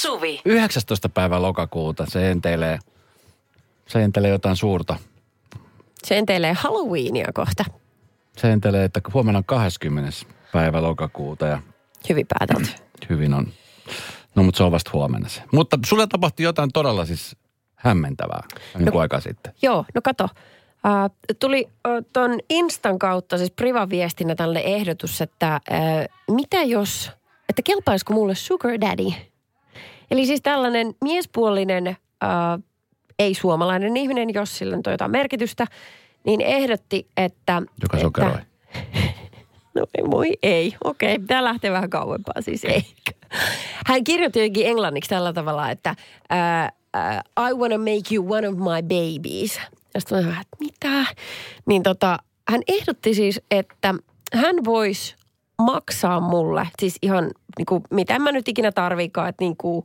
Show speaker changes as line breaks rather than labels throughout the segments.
Suvi.
19. päivä lokakuuta. Se enteilee, se enteilee jotain suurta.
Se enteilee Halloweenia kohta.
Se enteilee, että huomenna on 20. päivä lokakuuta ja
Hyvin päätältä.
hyvin on. No mutta se on vasta huomenna se. Mutta sulle tapahtui jotain todella siis hämmentävää niin kuin aika sitten.
Joo, no kato. Uh, tuli uh, ton Instan kautta siis privaviestinä tälle ehdotus, että uh, mitä jos, että kelpaisiko mulle sugar daddy? Eli siis tällainen miespuolinen, uh, ei-suomalainen ihminen, jos sillä on jotain merkitystä, niin ehdotti, että...
Joka
että,
sokeroi.
No ei, moi ei. Okei, okay, tämä lähtee vähän kauempaa siis ei. Hän kirjoitti jotenkin englanniksi tällä tavalla, että uh, uh, I wanna make you one of my babies. Ja sitten mä että mitä? Niin tota, hän ehdotti siis, että hän voisi maksaa mulle, siis ihan niin kuin, mitä mä nyt ikinä tarvikaan, että niin kuin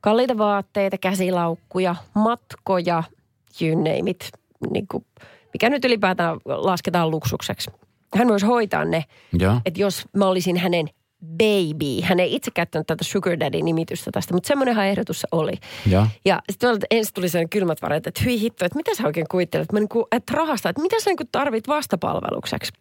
kalliita vaatteita, käsilaukkuja, matkoja, you name it, niin kuin, mikä nyt ylipäätään lasketaan luksukseksi. Hän voisi hoitaa ne,
Joo.
että jos mä olisin hänen baby, hän ei itse käyttänyt tätä sugar daddy-nimitystä tästä, mutta semmoinenhan ehdotus oli.
Joo.
Ja sitten ensin tuli sen kylmät väreet, että hyi hitto, että mitä sä oikein kuvittelet, mä niinku, että rahasta, että mitä sä niinku tarvit vastapalvelukseksi?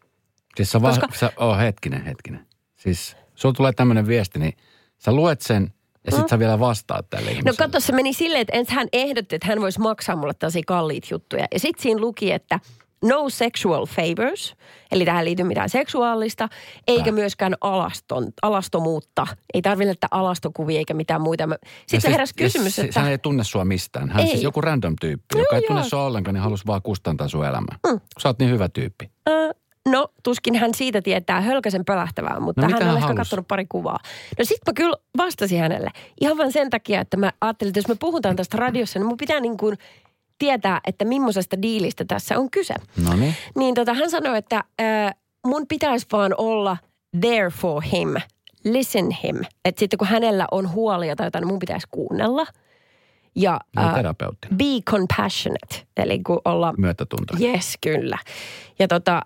Siis sä,
Koska-
sä oh, hetkinen, hetkinen. Siis sulla tulee tämmöinen viesti, niin sä luet sen ja sit sä vielä vastaat tälle
No
ihmiselle.
kato, se meni silleen, että ensin hän ehdotti, että hän voisi maksaa mulle tällaisia kalliit juttuja. Ja sitten siinä luki, että no sexual favors, eli tähän liittyy mitään seksuaalista, eikä myöskään alaston, alastomuutta. Ei tarvitse näitä alastokuvia eikä mitään muita.
Ja
Sitten
siis-
heräsi kysymys,
se-
että...
Hän ei tunne sua mistään. Hän
Ei.
on siis joku random tyyppi, joka ei tunne
joo.
sua ollenkaan, niin halusi vaan kustantaa sun elämää. Mm. Sä oot niin hyvä tyyppi.
Ö, no, tuskin hän siitä tietää hölkäsen pölähtävää, mutta
No
hän on
hän
ehkä katsonut pari kuvaa. No sit mä kyllä vastasin hänelle. Ihan vain sen takia, että mä ajattelin, että jos me puhutaan tästä radiossa, niin mun pitää niin kuin tietää, että millaisesta diilistä tässä on kyse.
No niin.
Niin tota, hän sanoi, että äh, mun pitäisi vaan olla there for him, listen him. Että sitten kun hänellä on huolia tai jotain, niin mun pitäisi kuunnella. Ja äh, be compassionate, eli kun olla
Myötätunto.
Yes, kyllä. Ja tota,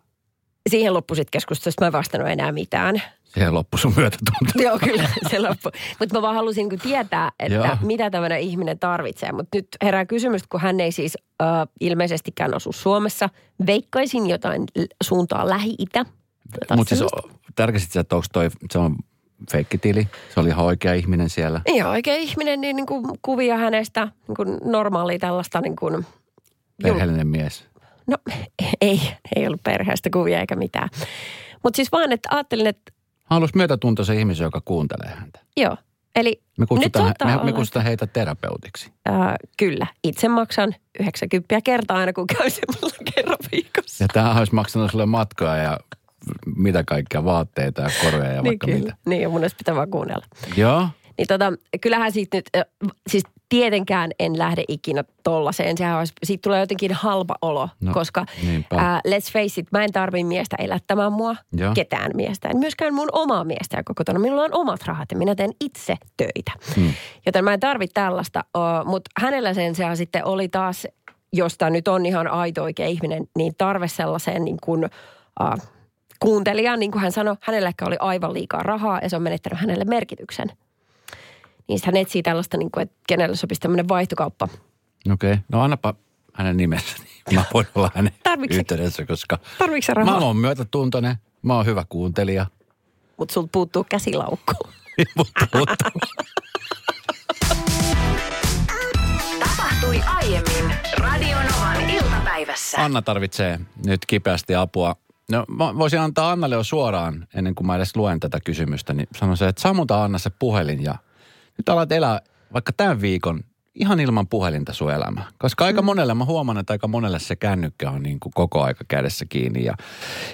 siihen loppui sitten keskustelusta, mä en vastannut enää mitään.
Siihen loppui sun myötätunto.
Joo, kyllä, se loppui. Mutta mä vaan halusin niin tietää, että
Joo.
mitä tämmöinen ihminen tarvitsee. Mutta nyt herää kysymys, kun hän ei siis äh, ilmeisestikään asu Suomessa. Veikkaisin jotain suuntaa Lähi-Itä.
Mutta siis tärkeästi, että onko toi, se on feikkitili. Se oli ihan oikea ihminen siellä.
Ihan oikea ihminen, niin, niin kuin kuvia hänestä, niin kuin normaalia tällaista niin kuin,
Perheellinen mies.
No ei, ei ollut perheestä kuvia eikä mitään. Mutta siis vaan, että ajattelin, että
Haluaisi myötätuntoisen ihmisen, joka kuuntelee häntä.
joo. Eli
Me kutsutaan, me, me
olla,
kutsutaan heitä terapeutiksi.
Äh, kyllä, itse maksan 90 kertaa aina, kun käy semmoilla kerran viikossa.
Ja tämä olisi maksanut sulle matkoja ja mitä kaikkea, vaatteita ja koreja ja
niin
vaikka
kyllä.
mitä.
Niin, ja mun mielestä pitää vaan kuunnella.
Joo.
Niin tota, kyllähän siitä nyt, siis tietenkään en lähde ikinä tollaiseen. Sehän olisi, siitä tulee jotenkin halpa olo,
No,
koska
niinpä.
äh, let's face it, mä en tarvii miestä elättämään mua,
Joo.
ketään miestä. En myöskään mun omaa miestä, joka kotona. Minulla on omat rahat ja minä teen itse töitä.
Hmm.
Joten mä en tarvitse tällaista, uh, mutta hänellä sen sijaan sitten oli taas, josta nyt on ihan aito oikea ihminen, niin tarve sellaiseen niin kuin, uh, kuuntelijaan, niin kuin hän sanoi, hänellä ehkä oli aivan liikaa rahaa ja se on menettänyt hänelle merkityksen. Niin hän etsii tällaista, niin kuin, että kenelle sopisi tämmöinen vaihtokauppa.
Okei. Okay. No annapa hänen nimensä, niin mä voin olla hänen
Tarvitse-
yhteydessä, koska
Tarvitsetko sä
mä
rahaa?
oon myötätuntoinen, mä oon hyvä kuuntelija.
Mutta sulta puuttuu käsilaukku.
Tapahtui aiemmin Radionovan iltapäivässä.
Anna tarvitsee nyt kipeästi apua. No mä voisin antaa Annalle jo suoraan, ennen kuin mä edes luen tätä kysymystä, niin sanon se, että sammuta Anna se puhelin ja nyt alat elää vaikka tämän viikon ihan ilman puhelinta sun elämä. Koska aika monelle, mä huomaan, että aika monelle se kännykkä on niin kuin koko aika kädessä kiinni. Ja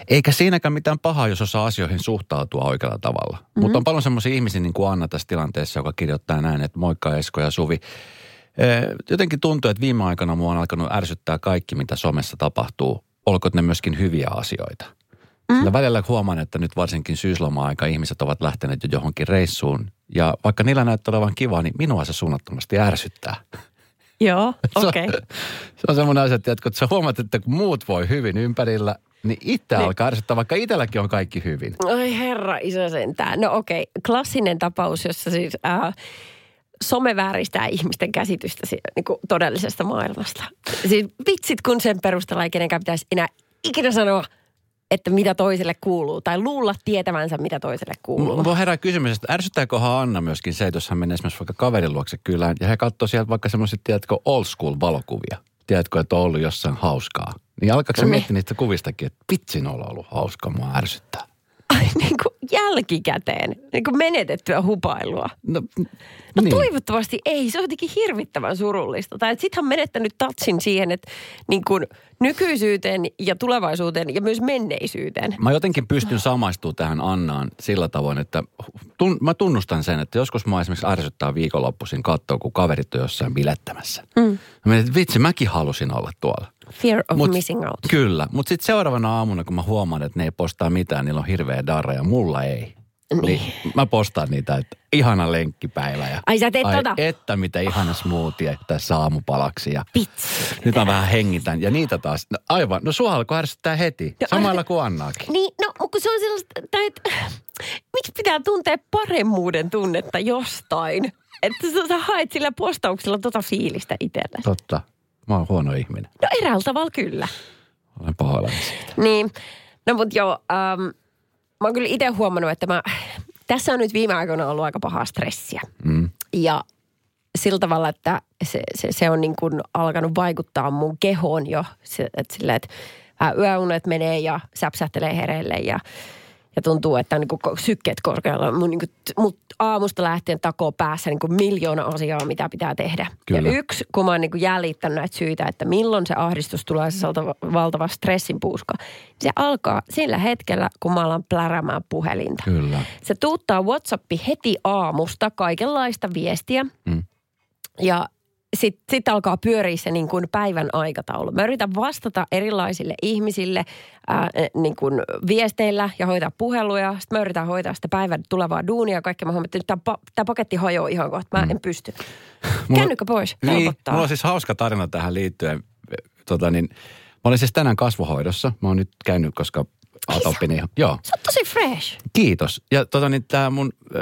eikä siinäkään mitään pahaa, jos osaa asioihin suhtautua oikealla tavalla. Mm-hmm. Mutta on paljon semmoisia ihmisiä niin kuin Anna tässä tilanteessa, joka kirjoittaa näin, että moikka Esko ja Suvi. Jotenkin tuntuu, että viime aikana mua on alkanut ärsyttää kaikki, mitä somessa tapahtuu. Olkoot ne myöskin hyviä asioita. Mm. Sillä välillä huomaan, että nyt varsinkin syysloma-aika ihmiset ovat lähteneet jo johonkin reissuun. Ja vaikka niillä näyttää olevan kiva, niin minua se suunnattomasti ärsyttää.
Joo, okei.
Se on semmoinen asia, että kun sä huomaat, että kun muut voi hyvin ympärillä, niin itse
Niin.
alkaa ärsyttää, vaikka itselläkin on kaikki hyvin.
Oi herra isä sentään. No okei, klassinen tapaus, jossa siis äh, some vääristää ihmisten käsitystä si- niin kuin todellisesta maailmasta. Siis vitsit, kun sen perusteella ei kenenkään pitäisi enää ikinä sanoa, että mitä toiselle kuuluu. Tai luulla tietävänsä, mitä toiselle kuuluu.
Mulla herää kysymys, että ärsyttääköhän Anna myöskin se, että jos hän menee esimerkiksi vaikka kaverin luokse kylään ja he katsoo sieltä vaikka semmoiset, tiedätkö, old school valokuvia. Tiedätkö, että on ollut jossain hauskaa. Niin alkaako se
Niin.
miettiä niistä kuvistakin, että vitsin olla ollut hauskaa, mua ärsyttää.
Niin kuin jälkikäteen, niin kuin menetettyä hupailua.
No,
No
niin.
toivottavasti ei, se on jotenkin hirvittävän surullista. Tai että sit hän on menettänyt tatsin siihen, että niin kuin nykyisyyteen ja tulevaisuuteen ja myös menneisyyteen.
Mä jotenkin pystyn samaistumaan tähän Annaan sillä tavoin, että tun, mä tunnustan sen, että joskus mä esimerkiksi ärsyttää viikonloppuisin katsoa, kun kaverit on jossain bilettämässä. Mm. Mä mietin, että vitsi, mäkin halusin olla tuolla.
Fear of
Mut-
missing out.
Kyllä, mutta sitten seuraavana aamuna, kun mä huomaan, että ne ei postaa mitään, niillä on hirveä darra ja mulla ei.
Niin.
Niin mä postaan niitä, että ihana lenkkipäivä. Ja,
Ai sä teet
ai
tota?
että mitä ihana smoothie tässä aamupalaksi. Ja
Pitsi.
nyt mä vähän hengitän. Ja niitä taas, no aivan, no sua alkoi ärsyttää heti.
No,
Samalla
ai-
kuin Annaakin.
Niin, no kun se on sellaista, tai et, miksi pitää tuntea paremmuuden tunnetta jostain? Että sä, sä haet sillä postauksella tota fiilistä itselle.
Totta. Mä oon huono ihminen.
No eräällä tavalla kyllä.
Olen pahoillani siitä.
Niin, no mut joo, ähm, mä oon kyllä itse huomannut, että mä, tässä on nyt viime aikoina ollut aika pahaa stressiä.
Mm.
Ja sillä tavalla, että se, se, se on niin kuin alkanut vaikuttaa mun kehoon jo. Se, että sillä, että vähän yöunet menee ja säpsähtelee hereille ja, ja tuntuu, että on niin sykkeet korkealla. Mun, niin kuin, mut aamusta lähtien takoo päässä niin kuin miljoona asiaa, mitä pitää tehdä.
Kyllä.
Ja yksi, kun mä oon niin kuin jäljittänyt näitä syitä, että milloin se ahdistus tulee, se valtava, stressin puuska. Se alkaa sillä hetkellä, kun mä alan plärämään puhelinta.
Kyllä.
Se tuuttaa WhatsAppi heti aamusta kaikenlaista viestiä.
Mm.
Ja sitten sit alkaa pyöriä se niin kuin päivän aikataulu. Mä yritän vastata erilaisille ihmisille ää, niin kuin viesteillä ja hoitaa puheluja. Sitten mä yritän hoitaa sitä päivän tulevaa duunia ja kaikkea. Mä huomaan, että nyt tämä, tämä paketti hajoaa ihan kohta. Mä en pysty.
Mulla-
Kännykkä pois,
Niin,
helpottaa.
mulla on siis hauska tarina tähän liittyen. Tota niin, mä olin siis tänään kasvohoidossa. Mä oon nyt käynyt, koska atopini... Joo,
Se on tosi fresh.
kiitos. Ja tota niin, tämä mun äh,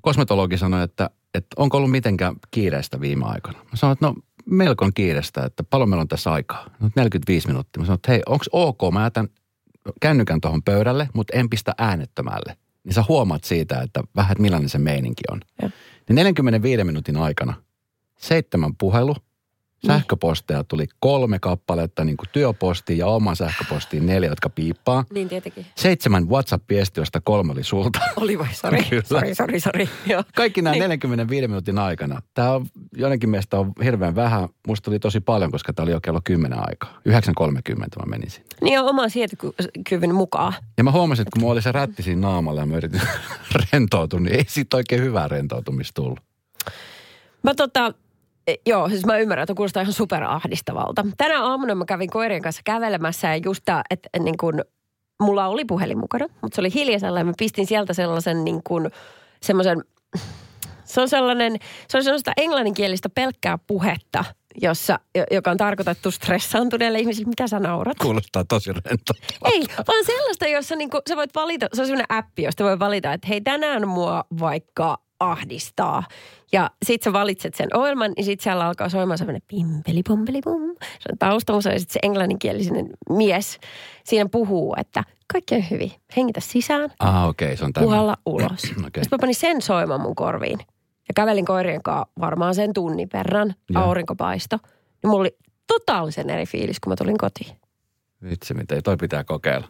kosmetologi sanoi, että, että onko ollut mitenkään kiireistä viime aikoina. Mä sanoin, että no melko on kiireistä, että paljon meillä on tässä aikaa. No 45 minuuttia. Mä sanoin, että hei, onko ok, mä jätän kännykän tuohon pöydälle, mutta en pistä äänettömälle. Niin sä huomaat siitä, että vähän, että millainen se meininki on.
Joo.
Niin 45 minuutin aikana seitsemän puhelu, sähköposteja tuli kolme kappaletta, niin kuin työpostiin ja oman sähköpostiin neljä, jotka piippaa.
Niin tietenkin.
Seitsemän WhatsApp-viestiä, josta kolme oli sulta.
Oli vai? Sori, sori, sori, sori.
Kaikki nämä
Niin.
45 minuutin aikana. Tämä on jonnekin mielestä on hirveän vähän. Musta tuli tosi paljon, koska tämä oli jo kello 10 aikaa. 9.30 mä menin sinne.
Niin on oman sietokyvyn mukaan.
Ja mä huomasin, että kun mulla oli se rätti siinä naamalla ja mä yritin rentoutua, niin ei siitä oikein hyvää rentoutumista tullut.
Mä tota, joo, siis mä ymmärrän, että kuulostaa ihan superahdistavalta. Tänä aamuna mä kävin koirien kanssa kävelemässä ja just tää, että niin kun, mulla oli puhelin mukana, mutta se oli hiljaisella ja mä pistin sieltä sellaisen niin kun, semmoisen, se on sellainen, se on sellaista englanninkielistä pelkkää puhetta, jossa, jo- joka on tarkoitettu stressaantuneille ihmisille. Mitä sä naurat?
Kuulostaa tosi rento.
Ei, vaan sellaista, jossa niinku, sä voit valita, se on sellainen appi, josta voi valita, että hei tänään mua vaikka ahdistaa. Ja sit sä valitset sen ohjelman, niin sit siellä alkaa soimaan semmoinen pimpeli pompeli pum. Se on taustamusa ja sit se englanninkielinen mies siinä puhuu, että kaikki on hyvin. Hengitä sisään,
Ah, okei, okay, se on tämmöinen.
puhalla ulos.
Okei.
Sitten mä panin sen soimaan mun korviin. Ja kävelin koirien kanssa varmaan sen tunnin verran.
Joo.
Aurinkopaisto. Niin mulla oli totaalisen eri fiilis, kun mä tulin kotiin.
Vitsi, mitä toi pitää kokeilla.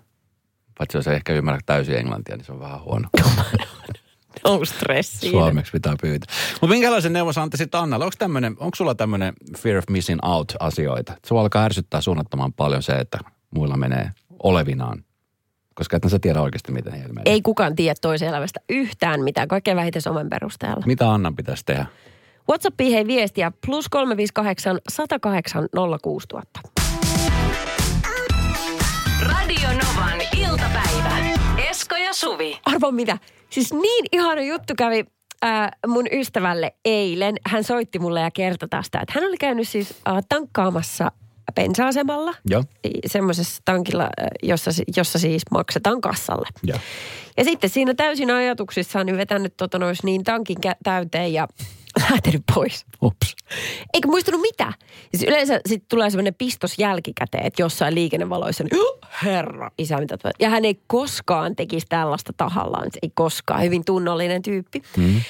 Paitsi jos ei ehkä ymmärrä täysin englantia, niin se on vähän huono.
On stressiin.
Suomeksi pitää pyytää. Mutta minkälaisen neuvon sä antaisit Annalle? Onko, tämmönen, onko sulla tämmöinen fear of missing out asioita? Sua alkaa ärsyttää suunnattoman paljon se, että muilla menee olevinaan. Koska et sä tiedä oikeasti, miten heillä menee.
Ei kukaan tiedä toisen elämästä yhtään mitään, kaikkein vähiten somen perusteella.
Mitä Annan pitäisi tehdä?
WhatsAppiin hei viestiä plus 358 108 06000.
Radio Novan iltapäivä. Suvi.
Arvo mitä? Siis niin ihana juttu kävi äh, mun ystävälle eilen. Hän soitti mulle ja kertoi tästä, että hän oli käynyt siis äh, tankkaamassa bensa-asemalla.
Joo.
Semmoisessa tankilla, äh, jossa, jossa siis maksetaan kassalle.
Joo.
Ja sitten siinä täysin ajatuksissaan niin vetänyt tota nois niin tankin kä- täyteen ja lähtenyt pois.
Ups.
Eikä muistunut mitä. Siis yleensä sitten tulee semmoinen pistos jälkikäteen, että jossain liikennevaloissa, niin "Oh, herra isä, mitä tuo-" Ja hän ei koskaan tekisi tällaista tahallaan, ei koskaan. Hyvin tunnollinen tyyppi.
Mm.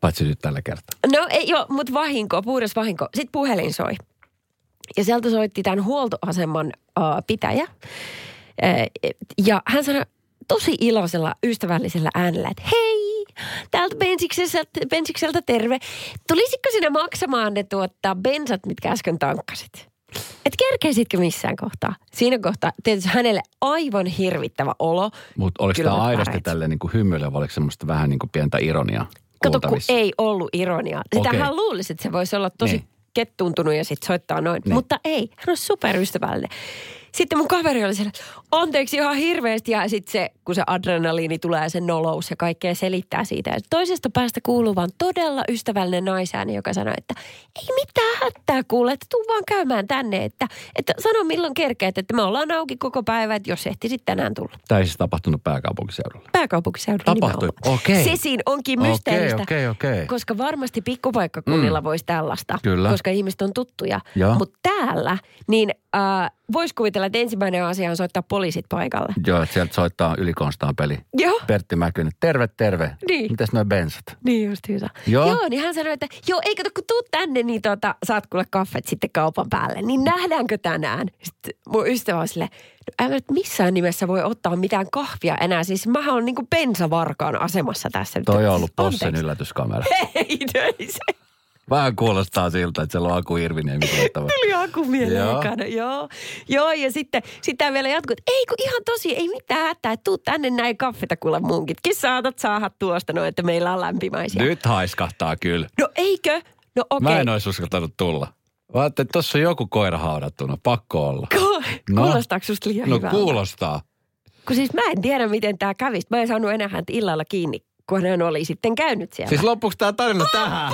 Paitsi nyt tällä kertaa.
No ei joo, mutta vahinko, puhdas vahinko. Sitten puhelin soi. Ja sieltä soitti tämän huoltoaseman uh, pitäjä. Ja hän sanoi tosi iloisella, ystävällisellä äänellä, että hei, täältä bensikseltä, bensikseltä terve. Tulisitko sinä maksamaan ne tuottaa bensat, mitkä äsken tankkasit? Et kerkeisitkö missään kohtaa? Siinä kohtaa tietysti hänelle aivan hirvittävä olo.
Mutta oliko tämä aidosti tälleen niin kuin hymyilevä, vai oliko semmoista vähän niin kuin pientä ironiaa
Kato, kun ei ollut ironiaa. Sitähän
Okei.
luulisi, että se voisi olla tosi
Niin.
niin. kettuuntunut ja sitten soittaa noin.
Niin.
Mutta ei, hän on superystävällinen. Sitten mun kaveri oli siellä, anteeksi ihan hirveästi. Ja sitten se, kun se adrenaliini tulee, se nolous ja kaikkea selittää siitä. Ja toisesta päästä kuuluu vaan todella ystävällinen naisääni, joka sanoi, että ei mitään hätää kuule, että tuu vaan käymään tänne. Että, että sano milloin kerkeät, että me ollaan auki koko päivä, että jos ehtisit tänään tulla.
Tämä ei siis tapahtunut pääkaupunkiseudulla.
Pääkaupunkiseudulla
Tapahtui. Okei.
Se siinä onkin
Okei,
mysteeristä.
okei, okei.
Koska varmasti pikkupaikkakunnilla mm. voisi tällaista.
Kyllä.
Koska ihmiset on tuttuja. Mutta täällä, niin äh, voisi kuvitella, että ensimmäinen asia on soittaa poliisit paikalle.
Joo, että sieltä soittaa ylikonstaapeli
Joo.
Pertti Mäkynen. Terve, terve.
Niin.
Mitäs nuo bensat?
Niin just hyvä.
Joo.
joo, niin hän sanoi, että joo, eikö kun tuut tänne, niin tota, saat kuule kaffet sitten kaupan päälle. Niin nähdäänkö tänään? Sitten mun ystävä on silleen, no älä nyt missään nimessä voi ottaa mitään kahvia enää. Siis mähän on niinku bensavarkaan asemassa tässä. nyt.
Toi on ollut
Anteeksi.
Possen yllätyskamera.
Ei, ei se.
Vähän kuulostaa siltä, että siellä on Aku Irviniemi tuottava.
Tuli Aku mieleen
Joo.
ekana, joo. Joo, ja sitten sitä vielä jatkuu, että ei kun ihan tosi, ei mitään hätää, tuu tänne näin kaffeta kuule munkitkin. Saatat saada tuosta noin, että meillä on lämpimäisiä.
Nyt haiskahtaa kyllä.
No eikö? No okei.
Mä en olisi uskaltanut tulla. Mä ajattelin, että tossa on joku koira haudattuna. Pakko olla.
Ku-
No.
Kuulostaako susta liian
No
hyvältä?
kuulostaa.
Kun siis mä en tiedä, miten tämä kävisi. Mä en saanut enää häntä illalla kiinni, kun hän oli sitten käynyt siellä.
Siis loppuksi tää tarina tähän?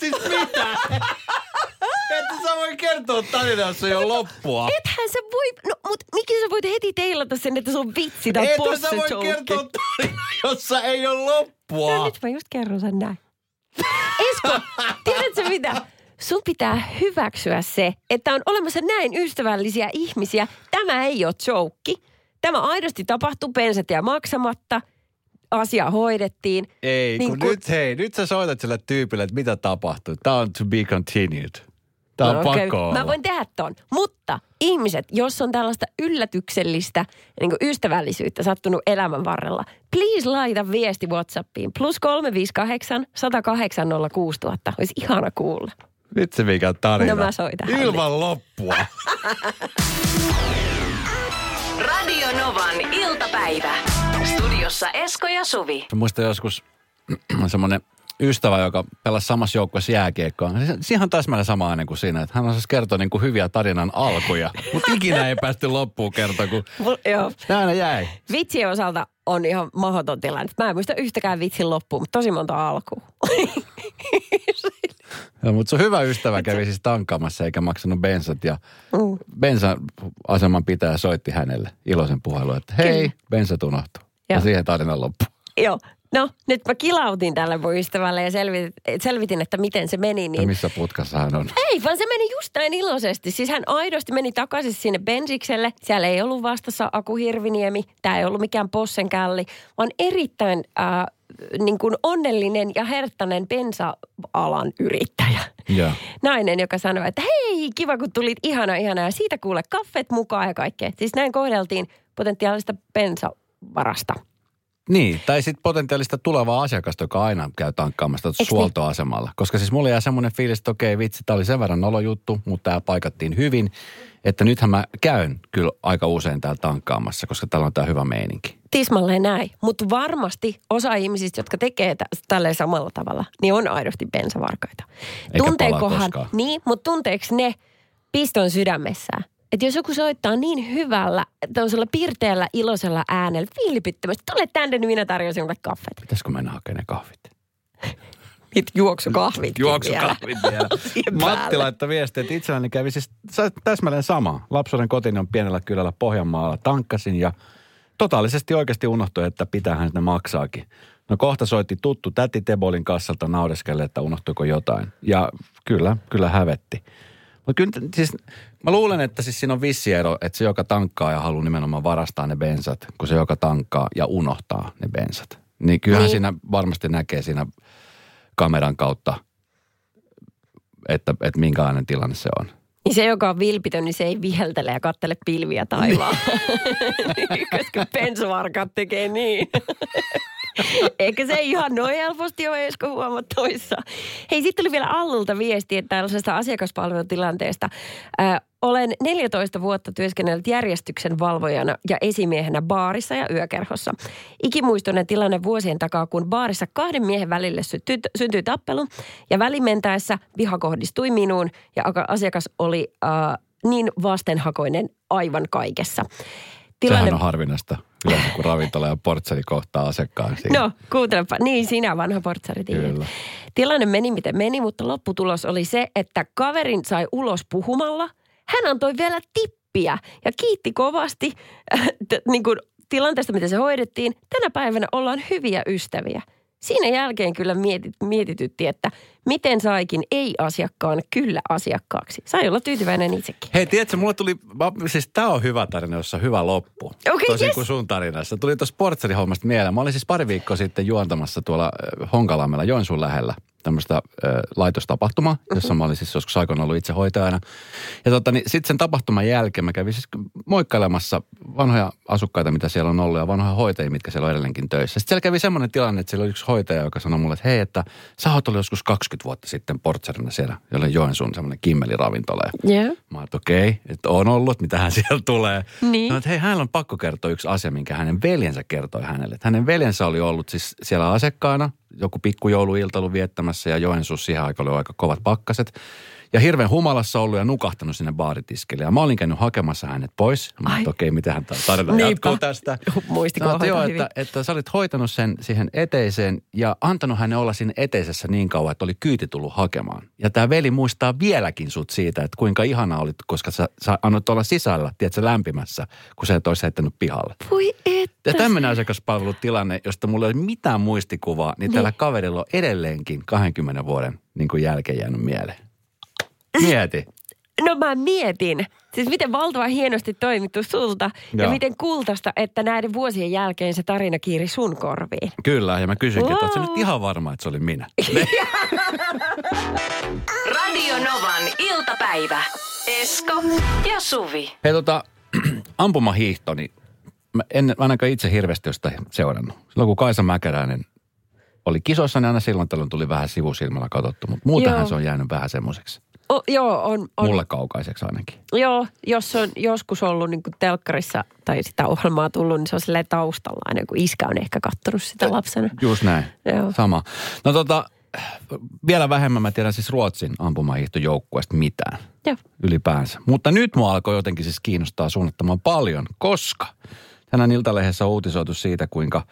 siis mitä? Että sä voi kertoa tarina, jos ei ole loppua.
Ethän sä voi, no mut miksi sä voit heti teilata sen, että se on vitsi tai
Että sä voi
joke?
kertoa tarina, jossa ei ole
No
loppua.
nyt mä just kerron sen näin. Esko, tiedätkö mitä? Sun pitää hyväksyä se, että on olemassa näin ystävällisiä ihmisiä. Tämä ei ole joke. Tämä aidosti tapahtui, pensat ja maksamatta. Asia hoidettiin.
Ei,
Niin
kun
kun-
nyt hei, nyt sä soitat sille tyypille, että mitä tapahtuu. Tää on to be continued. Tää on
No okei,
pakko olla.
Mä voin tehdä ton. Mutta ihmiset, jos on tällaista yllätyksellistä niin kuin ystävällisyyttä sattunut elämän varrella, please laita viesti Whatsappiin. Plus 358 108 06000. Olisi ihana kuulla.
Nyt se mikä tarina.
No mä soitan.
Ilman loppua.
Radio Novan iltapäivä. Studiossa Esko ja Suvi.
Mä muistan joskus semmoinen ystävä, joka pelasi samassa joukkueessa jääkiekkoa. Se- Siihen on täsmälleen sama aina kuin siinä, että hän osasi kertoa niin kuin hyviä tarinan alkuja. Mutta ikinä ei päästy loppuun kertoa, kun
Joo.
aina jäi.
Vitsien osalta on ihan mahdoton tilanne. Mä en muista yhtäkään vitsin loppuun, mutta tosi monta alkuun.
Ja, mutta sun hyvä ystävä kävi siis tankkaamassa eikä maksanut bensat ja
Mm.
bensa-aseman pitäjä soitti hänelle iloisen puhelun, että hei,
Kyllä.
bensat unohtuu. Ja
Joo.
siihen tarina loppu.
Joo. No, nyt mä kilautin tälle mun ystävälle ja selvitin, selvitin, että miten se meni.
Ja
Niin
missä putkassa hän on?
Ei, vaan se meni just näin iloisesti. Siis hän aidosti meni takaisin sinne bensikselle. Siellä ei ollut vastassa Aku Hirviniemi. Tämä ei ollut mikään possenkälli, vaan erittäin äh, niin kuin onnellinen ja herttainen bensa-alan yrittäjä.
Joo.
Nainen, joka sanoi, että hei, kiva kun tulit, ihana, ihana. Ja siitä kuule kaffet mukaan ja kaikkea. Siis näin kohdeltiin potentiaalista bensavarasta.
Niin, tai sitten potentiaalista tulevaa asiakasta, joka aina käy tankkaamassa
niin?
suoltoasemalla. Koska siis mulle jää semmoinen fiilis, että okei vitsi, tämä oli sen verran nolojuttu, mutta tämä paikattiin hyvin. Että nythän mä käyn kyllä aika usein täällä tankkaamassa, koska täällä on tämä hyvä meininki.
Tismalleen näin. Mutta varmasti osa ihmisistä, jotka tekee tä- tälleen samalla tavalla, niin on aidosti bensavarkaita.
Eikä koskaan.
niin, mutta tunteeko ne piston sydämessään? Että jos joku soittaa niin hyvällä, tämmöisellä pirteällä, iloisella äänellä, vilpittömästi, tule tänne, niin minä tarjosin sinulle kaffet.
Pitäisikö mennä hakemaan ne kahvit?
Niitä juoksukahvit.
Juoksukahvit vielä. Matti laittoi viestiä, että itselläni kävi siis täsmälleen sama. Lapsuuden kotini on pienellä kylällä Pohjanmaalla. Tankkasin ja totaalisesti oikeasti unohtui, että pitäähän ne maksaakin. No kohta soitti tuttu täti Tebolin kassalta naureskelle, että unohtuiko jotain. Ja kyllä, kyllä hävetti. Mutta kyllä siis, mä luulen, että siis siinä on vissi ero, että se joka tankkaa ja haluaa nimenomaan varastaa ne bensat, kun se joka tankkaa ja unohtaa ne bensat. Niin kyllähän
Niin.
siinä varmasti näkee siinä kameran kautta, että, että minkälainen tilanne se on.
Niin se, joka on vilpitön, niin se ei viheltele ja kattele pilviä taivaalla. Koska pensuarkat tekee niin. Eikä se ihan noin helposti ole Esko huomattavissa. Hei, sitten tuli vielä Allulta viesti että tällaisesta asiakaspalvelutilanteesta. Äh, olen 14 vuotta työskennellyt järjestyksen valvojana ja esimiehenä baarissa ja yökerhossa. Ikimuistoinen tilanne vuosien takaa, kun baarissa kahden miehen välille syntyi, syntyi tappelu ja välimentäessä viha kohdistui minuun ja aka- asiakas oli äh, niin vastenhakoinen aivan kaikessa.
Sehän on harvinaista. Yleensä kun ravintola ja portsari kohtaa asiakkaan siinä.
No, kuuntelepa. Niin, sinä vanha portsari.
Kyllä.
Tilanne meni miten meni, mutta lopputulos oli se, että kaverin sai ulos puhumalla. Hän antoi vielä tippiä ja kiitti kovasti äh, t- niin kuin tilanteesta, miten se hoidettiin. Tänä päivänä ollaan hyviä ystäviä. Siinä jälkeen kyllä mietit, mietitytti, että miten saikin ei-asiakkaan kyllä asiakkaaksi. Sai olla tyytyväinen itsekin.
Hei, tiedätkö, mulle tuli, mä- siis tää on hyvä tarina, jossa on hyvä loppu.
Okei,
Tosin
yes.
kuin sun tarinassa. Tuli tuossa portsarihommasta mieleen. Mä olin siis pari viikkoa sitten juontamassa tuolla Honkalammella Joensuun lähellä tämmöistä äh, laitostapahtumaa, jossa mä olin siis joskus aikoina ollut itse hoitajana. Ja tota, niin sitten sen tapahtuman jälkeen mä kävin siis moikkailemassa vanhoja asukkaita, mitä siellä on ollut, ja vanhoja hoitajia, mitkä siellä on edelleenkin töissä. Sitten siellä kävi semmoinen tilanne, että siellä oli yksi hoitaja, joka sanoi mulle, että hei, että sä oot ollut joskus 20 vuotta sitten portsarina siellä, jolle Joensuun semmoinen kimmeli-ravintola. Ja
Joo.
Mä että okei, että on ollut, mitähän siellä tulee.
Niin.
No, että hei, hänellä on pakko kertoa yksi asia, minkä hänen veljensä kertoi hänelle. Että hänen veljensä oli ollut siis siellä asiakkaana, joku pikkujouluilta ollut viettämässä ja Joensuus siihen aikaan oli aika kovat pakkaset. Ja hirveän humalassa ollut ja nukahtanut sinne baaritiskille. Ja mä olin käynyt hakemassa hänet pois. Mä että okei, mitähän tämä tarina jatkuu tästä.
Muistikuva
Sanoin, että joo, että, että sä olit hoitanut sen siihen eteiseen ja antanut hänen olla siinä eteisessä niin kauan, että oli kyyti tullut hakemaan. Ja tämä veli muistaa vieläkin sut siitä, että kuinka ihana olit, koska sä, sä annoit olla sisällä, tiedätkö, lämpimässä, kun sä et olisi heittänyt pihalle.
Voi että.
Ja tämmöinen asiakaspalvelutilanne, josta mulla ei ole mitään muistikuvaa, niin tällä kaverilla on edelleenkin 20 vuoden niin kuin jälkeen jäänyt mieleen. Mieti.
No mä mietin, siis miten valtavan hienosti toimittu sulta ja
Joo.
miten kultaista, että näiden vuosien jälkeen se tarina kiiri sun korviin.
Kyllä, ja mä kysyinkin, että ootko
Wow.
nyt ihan varma, että se oli minä?
Radio Novan iltapäivä. Esko ja Suvi.
Hei tota, ampumahiihto, niin mä en ainakaan itse hirveästi ole sitä seurannut. Silloin kun Kaisa Mäkäräinen oli kisoissa, niin aina silloin tällöin tuli vähän sivusilmällä katsottu, mutta muutenhan
Joo.
se on jäänyt vähän semmoiseksi.
O, joo, on, on.
Mulle kaukaiseksi ainakin.
Joo, jos on joskus ollut niin telkkarissa tai sitä ohjelmaa tullut, niin se on silleen taustalla aina, kun iskä on ehkä kattonut sitä lapsena.
Just näin.
Joo.
Sama. No tota, vielä vähemmän mä tiedän siis Ruotsin ampumahiihtojoukkueesta mitään.
Joo.
ylipäänsä. Mutta nyt mua alkoi jotenkin siis kiinnostaa suunnattoman paljon, koska tänään Iltalehdessä on uutisoitu siitä, kuinka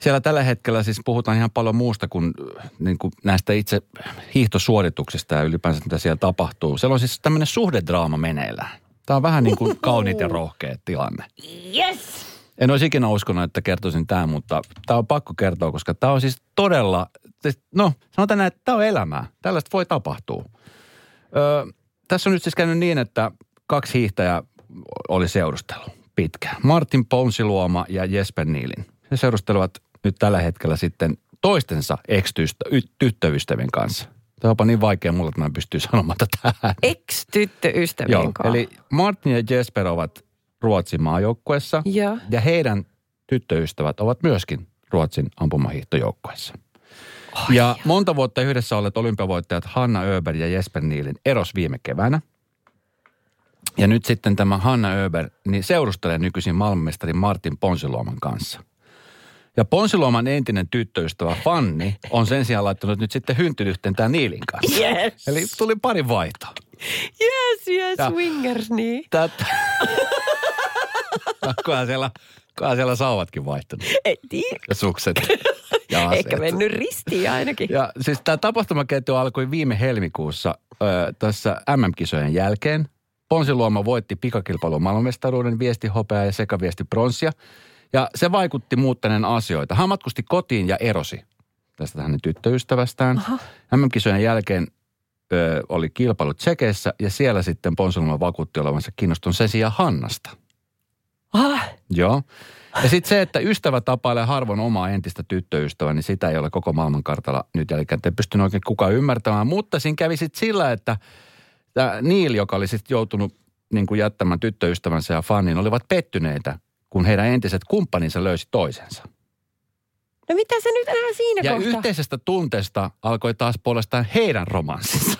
siellä tällä hetkellä siis puhutaan ihan paljon muusta kuin, niin kuin näistä itse hiihtosuorituksista ja ylipäänsä mitä siellä tapahtuu. Siellä on siis tämmöinen suhdedraama meneillään. Tämä on vähän niin kuin kauniit ja rohkea tilanne.
Yes!
En olisi ikinä uskonut, että kertoisin tämän, mutta tämä on pakko kertoa, koska tämä on siis todella, siis, no sanotaan näin, että tämä on elämää. Tällaista voi tapahtua. Öö, tässä on nyt siis käynyt niin, että kaksi hiihtäjää oli seurustelu pitkään. Martin Ponsiluoma ja Jesper Niilin. He seurustelevat nyt tällä hetkellä sitten toistensa ex-tyttöystävien kanssa. Tämä on jopa niin vaikea mulle, että mä en pysty sanomaan tätä.
Ex-tyttöystävien
Joo,
kanssa.
eli Martin ja Jesper ovat Ruotsin maajoukkueessa.
Joo.
Ja heidän tyttöystävät ovat myöskin Ruotsin ampumahiihtojoukkueessa.
Oh,
ja monta vuotta yhdessä olleet olympiavoittajat Hanna Öberg ja Jesper Niilin eros viime keväänä. Ja nyt sitten tämä Hanna Öberg niin seurustelee nykyisin maailmanmestari Martin Ponsiluoman kanssa. Ja Ponsiluoman entinen tyttöystävä Fanni on sen sijaan laittanut nyt sitten hyntylyhteen tämän Niilin kanssa.
Yes.
Eli tuli pari vaihtoa.
Yes, yes,
Ja-
swingers, niin.
Tätä. Kunhan siellä, kunhan siellä sauvatkin vaihtunut.
Ei tiedä.
Ja sukset. Ja
Ehkä mennyt ristiin ainakin.
Ja siis tämä tapahtumaketju alkoi viime helmikuussa ö, tässä MM-kisojen jälkeen. Ponsiluoma voitti pikakilpailun maailmanmestaruuden viesti hopea ja sekaviesti pronssia. Ja se vaikutti muuttaneen asioita. Hän matkusti kotiin ja erosi tästä hänen tyttöystävästään. MM-kisojen jälkeen ö, oli kilpailu Tsekeissä ja siellä sitten Ponsolma vakuutti olevansa kiinnostunut sen sijaan Hannasta.
Ah,
Joo. Ja sitten se, että ystävä tapailee harvoin omaa entistä tyttöystävää, niin sitä ei ole koko maailmankartalla nyt jälkikäteen pystynyt oikein kukaan ymmärtämään. Mutta siinä kävi sitten sillä, että Neil, joka oli sitten joutunut niin kuin jättämään tyttöystävänsä ja fanin, olivat pettyneitä, kun heidän entiset kumppaninsa löysi toisensa.
no mitä se nyt enää siinä
Ja
kohtaa?
yhteisestä tunteesta alkoi taas puolestaan heidän romanssinsa.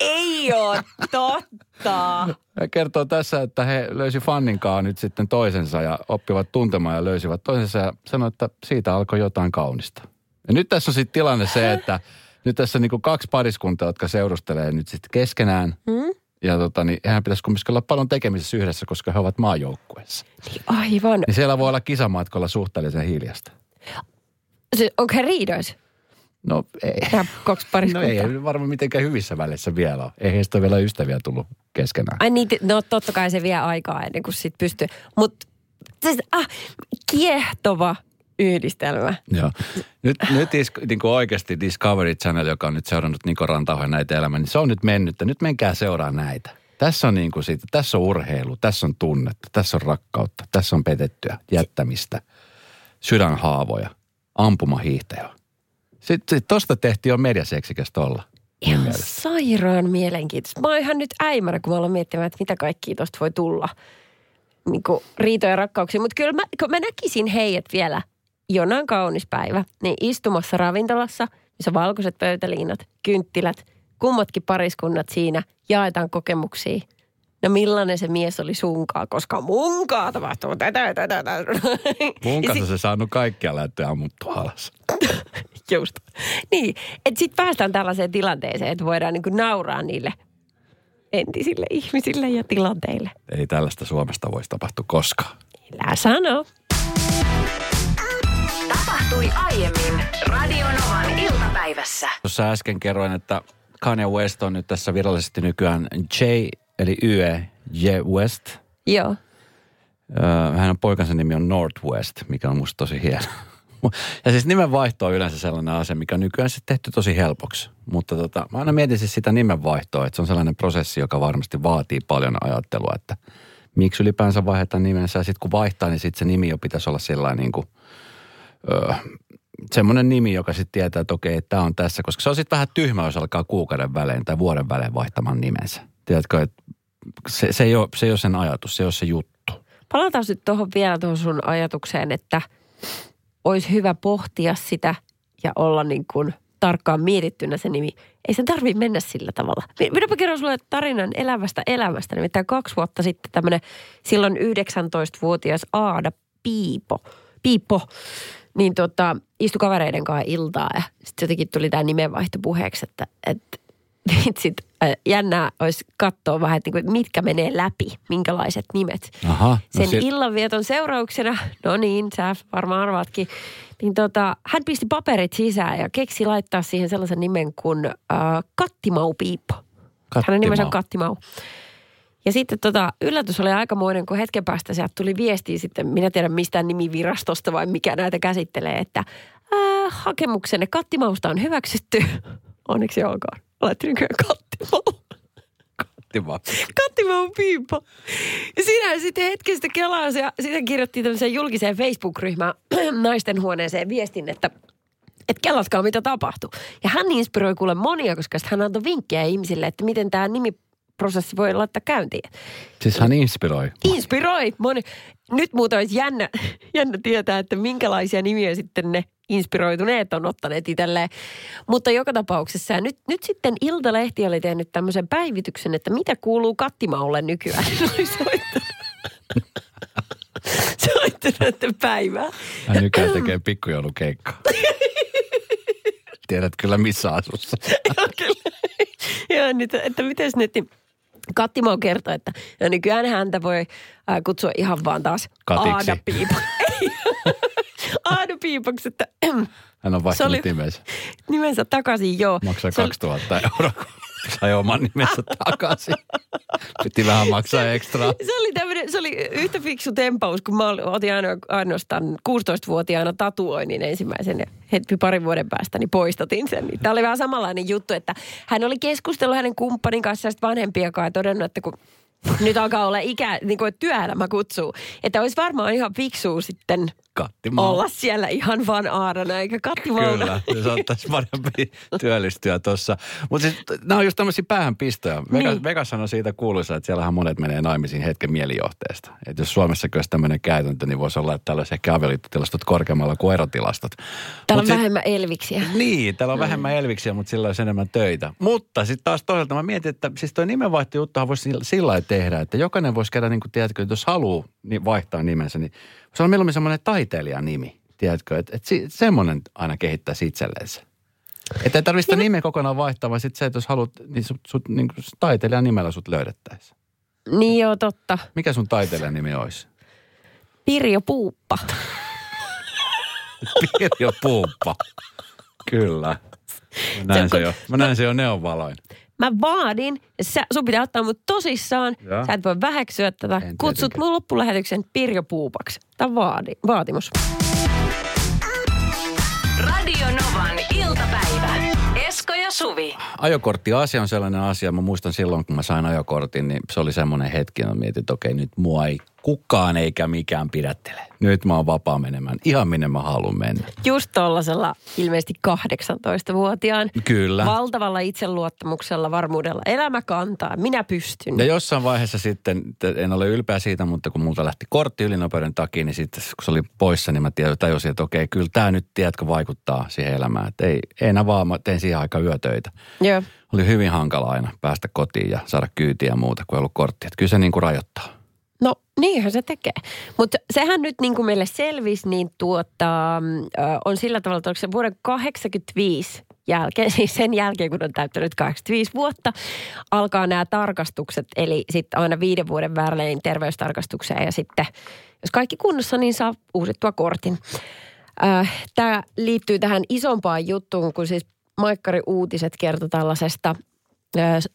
Ei ole totta.
Hän kertoo tässä, että he löysi Fanninkaan nyt sitten toisensa ja oppivat tuntemaan ja löysivät toisensa ja sanoi, että siitä alkoi jotain kaunista. Ja nyt tässä on sitten tilanne se, että nyt tässä on niinku kaksi pariskuntaa, jotka seurustelee nyt sitten keskenään.
Hmm?
Ja tota, niin eihän pitäisi kumminkin olla paljon tekemisissä yhdessä, koska he ovat maajoukkueessa.
Aivan.
Niin siellä voi olla kisamatkolla suhteellisen hiljasta.
Se, onko he riidois?
No ei.
Nämä kaksi
No
pariskuntaa.
ei varmaan mitenkään hyvissä väleissä vielä ole. Ei heistä ole vielä ystäviä tullut keskenään.
Ai niin, no totta kai se vie aikaa ennen kuin sit pystyy. Mutta siis, ah, kiehtova yhdistelmä.
Joo. Nyt, nyt is, niin kuin oikeasti Discovery Channel, joka on nyt seurannut Niko Rantauhen näitä elämää, niin se on nyt mennyt. Nyt menkää seuraa näitä. Tässä on niin kuin siitä, tässä on urheilu, tässä on tunnetta, tässä on rakkautta, tässä on petettyä, jättämistä, sydänhaavoja, ampumahiihtäjä. Sitten sit tosta tehtiin jo mediaseksikästä olla.
Ihan
mielestä.
sairaan mielenkiintoista. Mä oon ihan nyt äimärä, kun mä miettimään, että mitä kaikkia tosta voi tulla. Niin riitoja ja rakkauksia. Mutta kyllä mä, mä näkisin heidät vielä jonain kaunis päivä, niin istumassa ravintolassa, missä valkoiset pöytäliinat, kynttilät, kummatkin pariskunnat siinä, jaetaan kokemuksia. No millainen se mies oli sunkaa, koska munkaa tapahtuu tätä, tätä, tätä.
Mun kanssa se saanut kaikkia lähteä ammuttu alas.
Just. Niin, että sitten päästään tällaiseen tilanteeseen, että voidaan niinku nauraa niille entisille ihmisille ja tilanteille.
Ei tällaista Suomesta voisi tapahtua koskaan.
Älä sano.
Tapahtui aiemmin Radionovan iltapäivässä.
Tuossa äsken kerroin, että Kanye West on nyt tässä virallisesti nykyään J, eli YE, J West.
Joo.
Hänen poikansa nimi on Northwest, mikä on musta tosi hieno. Ja siis nimenvaihto on yleensä sellainen asia, mikä on nykyään sitten tehty tosi helpoksi. Mutta tota, mä aina mietin siis sitä nimenvaihtoa, että se on sellainen prosessi, joka varmasti vaatii paljon ajattelua, että miksi ylipäänsä vaihdetaan nimensä. Ja sitten kun vaihtaa, niin sitten se nimi jo pitäisi olla sellainen niin kuin, öö, semmoinen nimi, joka sitten tietää, että okei, tämä on tässä. Koska se on sitten vähän tyhmä, jos alkaa kuukauden välein tai vuoden välein vaihtamaan nimensä. Tiedätkö, että se, se, ei ole, se ei ole sen ajatus, se ei ole se juttu.
Palataan nyt tuohon vielä tuohon sun ajatukseen, että olisi hyvä pohtia sitä ja olla niin kuin tarkkaan mietittynä se nimi. Ei sen tarvitse mennä sillä tavalla. Minäpä kerron sulle tarinan elävästä elämästä. Nimittäin kaksi vuotta sitten tämmöinen silloin 19-vuotias Aada Piipo, Piippo, niin tota, istui kavereiden kanssa iltaa ja sitten jotenkin tuli tämä nimenvaihto puheeksi, että, että vitsit, jännää olisi katsoa vähän, että niinku, mitkä menee läpi, minkälaiset nimet.
Aha, no
Sen
si-
illanvieton seurauksena, no niin, sä varmaan arvaatkin, niin tota, hän pisti paperit sisään ja keksi laittaa siihen sellaisen nimen kuin äh, Kattimau Piippo. Hänen nimensä on Kattimau. Ja sitten tota, yllätys oli aikamoinen, kun hetken päästä sieltä tuli viestiä sitten, minä tiedän mistään nimivirastosta vai mikä näitä käsittelee, että ää, hakemuksenne Kattimausta on hyväksytty. Onneksi olkoon. Olette nykyään Kattimau.
Kattimau.
Kattimau Piippo. Ja siinä sitten hetkestä kelasi ja sitten kirjoitti tämmöiseen julkiseen Facebook-ryhmään naisten huoneeseen viestin, että että kellatkaa mitä tapahtui. Ja hän inspiroi kuule monia, koska hän antoi vinkkejä ihmisille, että miten tämä nimiprosessi voi laittaa käyntiin.
Siis hän inspiroi.
Inspiroi moni. Nyt muuten olisi jännä, jännä tietää, että minkälaisia nimiä sitten ne inspiroituneet on ottaneet itselleen. Mutta joka tapauksessa, nyt, nyt sitten Iltalehti oli tehnyt tämmöisen päivityksen, että mitä kuuluu Kattimaulle nykyään. Soittanut. soittanut päivää.
Hän nykyään tekee pikkujoulukeikkaa. Tiedät kyllä missä asussa.
Joo, kyllä. Joo, nyt, että miten nyt niin Kattimau kertoo, että ja nykyään häntä voi äh, kutsua ihan vaan taas
Katiksi.
Aada. Aada Piipoksi, että
Hän on vaihtanut
oli-
nimensä.
nimensä takaisin, joo.
Maksaa
Se oli-
2000 euroa. Sai oman nimensä takaisin. Piti vähän maksaa ekstraa.
Se oli, tämmönen, se oli yhtä fiksu tempaus, kun mä otin aino, ainoastaan 16-vuotiaana tatuoinnin ensimmäisen ja hetki parin vuoden päästä niin poistatin sen. Tämä oli vähän samanlainen juttu, että hän oli keskustellut hänen kumppanin kanssa ja vanhempiakaan ja todennut, että kun nyt alkaa olla ikä, niin kuin työelämä kutsuu. Että olisi varmaan ihan fiksua sitten
Kattimaa.
olla siellä ihan vaan aarana eikä kattimaalla.
Kyllä, se saattaisi parempi työllistyä tuossa. Mutta siis nämä on just tämmöisiä päähänpistoja. Vegas,
Niin.
Vegas on siitä kuuluisa, että siellähän monet menee naimisiin hetken mielijohteesta. Että jos Suomessa olisi tämmöinen käytäntö, niin voisi olla, että täällä olisi ehkä avioliittotilastot korkeammalla kuin erotilastot.
Täällä on
Mut sit-
vähemmän elviksiä.
Niin, täällä on vähemmän elviksiä, mutta sillä olisi enemmän töitä. Mutta sitten taas toisaalta mä mietin, että siis toi nimenvaihtojuttuhan voisi sillä- sillä tehdä, että jokainen voisi käydä, niin kuin tiedätkö, jos haluaa niin vaihtaa nimensä, niin se on mieluummin semmoinen taiteilijan nimi, tiedätkö, että, että si- semmoinen aina kehittäisi itselleensä. Että ei tarvitse sitä nimeä kokonaan vaihtaa, vaan sitten se, että jos haluat, niin sut, sut niin taiteilijan nimellä sut löydettäisiin.
Niin joo, totta.
Mikä sun taiteilijan nimi olisi?
Pirjo Puuppa.
Pirjo Puuppa. Kyllä. Mä näen se, jo, mä näen se jo neonvaloin.
Mä vaadin, ja sä, sun pitää ottaa mut tosissaan.
Joo.
Sä et voi väheksyä tätä.
En
Kutsut
tietenkään.
mun loppulähetyksen Pirjo Puupaksi. Tämä on vaadi, vaatimus.
Radio Novan iltapäivä. Esko ja Suvi.
ajokorttiasia on sellainen asia, mä muistan silloin, kun mä sain ajokortin, niin se oli semmoinen hetki, että mietin, että okei, nyt mua ei kukaan eikä mikään pidättele. Nyt mä oon vapaa menemään ihan minne mä haluan mennä.
Just tollasella ilmeisesti 18-vuotiaan.
Kyllä.
Valtavalla itseluottamuksella, varmuudella. Elämä kantaa. Minä pystyn.
Ja jossain vaiheessa sitten, te- en ole ylpeä siitä, mutta kun multa lähti kortti ylinopeuden takia, niin sitten kun se oli poissa, niin mä tajusin, että okei, kyllä tämä nyt, tiedätkö, vaikuttaa siihen elämään. Että ei, ei enää vaan, mä tein siihen aika yötöitä.
Joo.
Oli hyvin hankala aina päästä kotiin ja saada kyytiä ja muuta, kun ei ollut korttia. Että kyllä se niin kuin rajoittaa.
No niinhän se tekee. Mutta sehän nyt niin kuin meille selvisi, niin tuota, on sillä tavalla, että onko se vuoden 85 jälkeen, siis sen jälkeen kun on täyttänyt 85 vuotta, alkaa nämä tarkastukset, eli sitten aina viiden vuoden välein terveystarkastukseen ja sitten, jos kaikki kunnossa, niin saa uusittua kortin. Tämä liittyy tähän isompaan juttuun, kun siis Maikkari Uutiset kertoi tällaisesta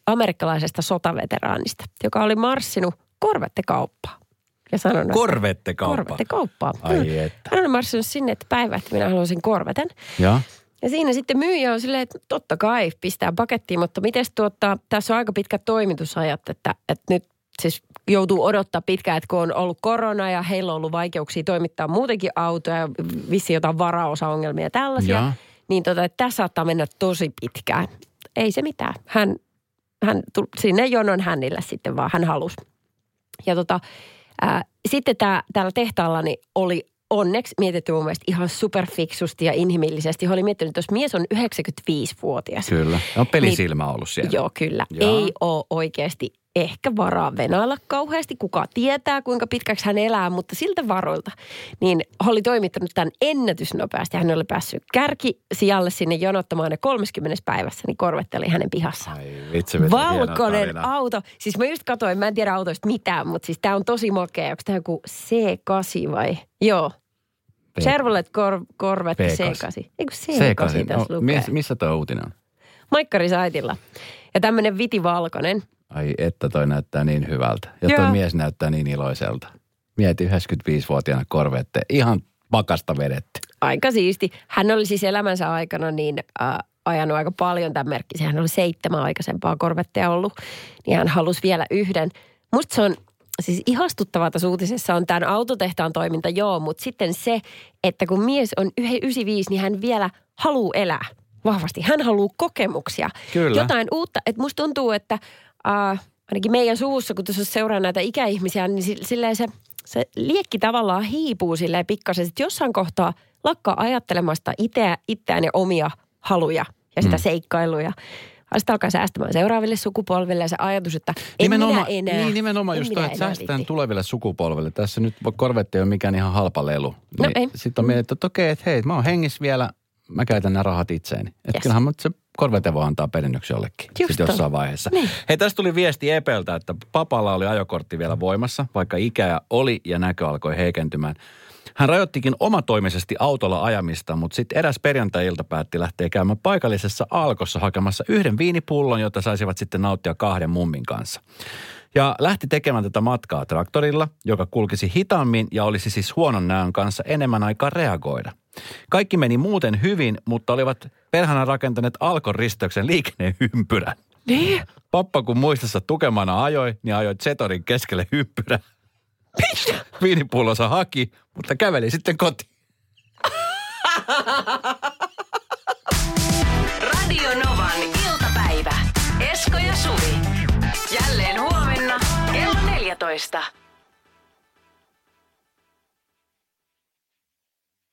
amerikkalaisesta sotaveteraanista, joka oli marssinut korvettekauppaan. Ja sanonut,
Korvettekauppaa.
Korvettekauppaa.
Ai
Mm.
että.
Hän oli marssinut sinne, että päivä, että minä haluaisin korveten.
Ja?
Ja siinä sitten myyjä on silleen, että totta kai pistää pakettiin, mutta miten tuottaa, tässä on aika pitkät toimitusajat, että, että nyt siis joutuu odottaa pitkään, että kun on ollut korona ja heillä on ollut vaikeuksia toimittaa muutenkin autoja ja vissi jotain varaosaongelmia ja tällaisia,
Ja?
niin tota, että tässä saattaa mennä tosi pitkään. Ei se mitään. Hän, hän tuli sinne jonon hänillä sitten vaan, hän halusi. Ja tota, ää, sitten tää, täällä tehtaalla niin oli onneksi mietitty mun mielestä ihan superfiksusti ja inhimillisesti. He oli miettinyt, että jos mies on 95-vuotias.
Kyllä. On pelisilmä ollut siellä.
Niin. Joo, kyllä.
Jaa.
Ei ole oikeasti ehkä varaa venailla kauheasti. Kuka tietää, kuinka pitkäksi hän elää, mutta siltä varoilta. Niin hän oli toimittanut tämän ennätysnopeasti. Hän oli päässyt kärki sijalle sinne jonottamaan ne 30 päivässä, niin korvetteli hänen pihassa.
Ai vitsi, vitsi, hieno
Valkoinen auto. Siis mä just katsoin, mä en tiedä autoista mitään, mutta siis tää on tosi makea. Onko tää joku C8 vai? Joo.
P-
Chevrolet Cor- Corvette
P8.
C8. Eikö C8
C8.
tässä
No,
lukee?
miss, missä tuo uutinen on?
Maikkarisaitilla. Ja tämmönen vitivalkoinen.
Ai että toi näyttää niin hyvältä. Ja toi
Joo.
mies näyttää niin iloiselta. Mieti 95-vuotiaana korvette. Ihan pakasta vedetty.
Aika siisti. Hän oli siis elämänsä aikana niin äh, ajanut aika paljon tämän merkkisen. Hän oli seitsemän aikaisempaa korvetteja ollut. Niin hän halusi vielä yhden. Musta se on siis ihastuttavaa tässä uutisessa on tämän autotehtaan toiminta, joo, mutta sitten se, että kun mies on yhe- 95, niin hän vielä haluaa elää vahvasti. Hän haluaa kokemuksia.
Kyllä.
Jotain uutta. Että musta tuntuu, että äh, ainakin meidän suvussa, kun tuossa seuraa näitä ikäihmisiä, niin si- silleen se, se liekki tavallaan hiipuu silleen pikkasen. Että jossain kohtaa lakkaa ajattelemasta itseä, itseään ja omia haluja ja sitä
Mm.
seikkailuja. Ja Sitten alkaa säästämään seuraaville sukupolville ja se ajatus, että en minä enää.
Niin, nimenomaan
en
just toi, että säästetään tuleville sukupolville. Tässä nyt korvetti ei ole mikään ihan halpa lelu.
No
Niin
ei.
Sitten on mietitty, että okei, että hei, mä oon hengissä vielä, mä käytän nämä rahat itseeni. Että
Yes.
kyllähän mut se korvete voi antaa perinnöksi jollekin
Just
sit jossain vaiheessa.
Niin.
Hei, tästä tuli viesti Epeltä, että papalla oli ajokortti vielä voimassa, vaikka ikä oli ja näkö alkoi heikentymään. Hän rajoittikin omatoimisesti autolla ajamista, mutta sitten eräs perjantai-ilta päätti lähteä käymään paikallisessa Alkossa hakemassa yhden viinipullon, jota saisivat sitten nauttia kahden mummin kanssa. Ja lähti tekemään tätä matkaa traktorilla, joka kulkisi hitaammin ja olisi siis huonon näön kanssa enemmän aikaa reagoida. Kaikki meni muuten hyvin, mutta olivat perhana rakentaneet Alkon risteyksen liikenneympyrän.
Niin?
Pappa kun muistassa tukemana ajoi, niin ajoi Zetorin keskelle ympyrä. Viinipullonsa haki, mutta käveli sitten kotiin.
Radio Novan iltapäivä. Esko ja Suvi. Jälleen huomenna kello 14.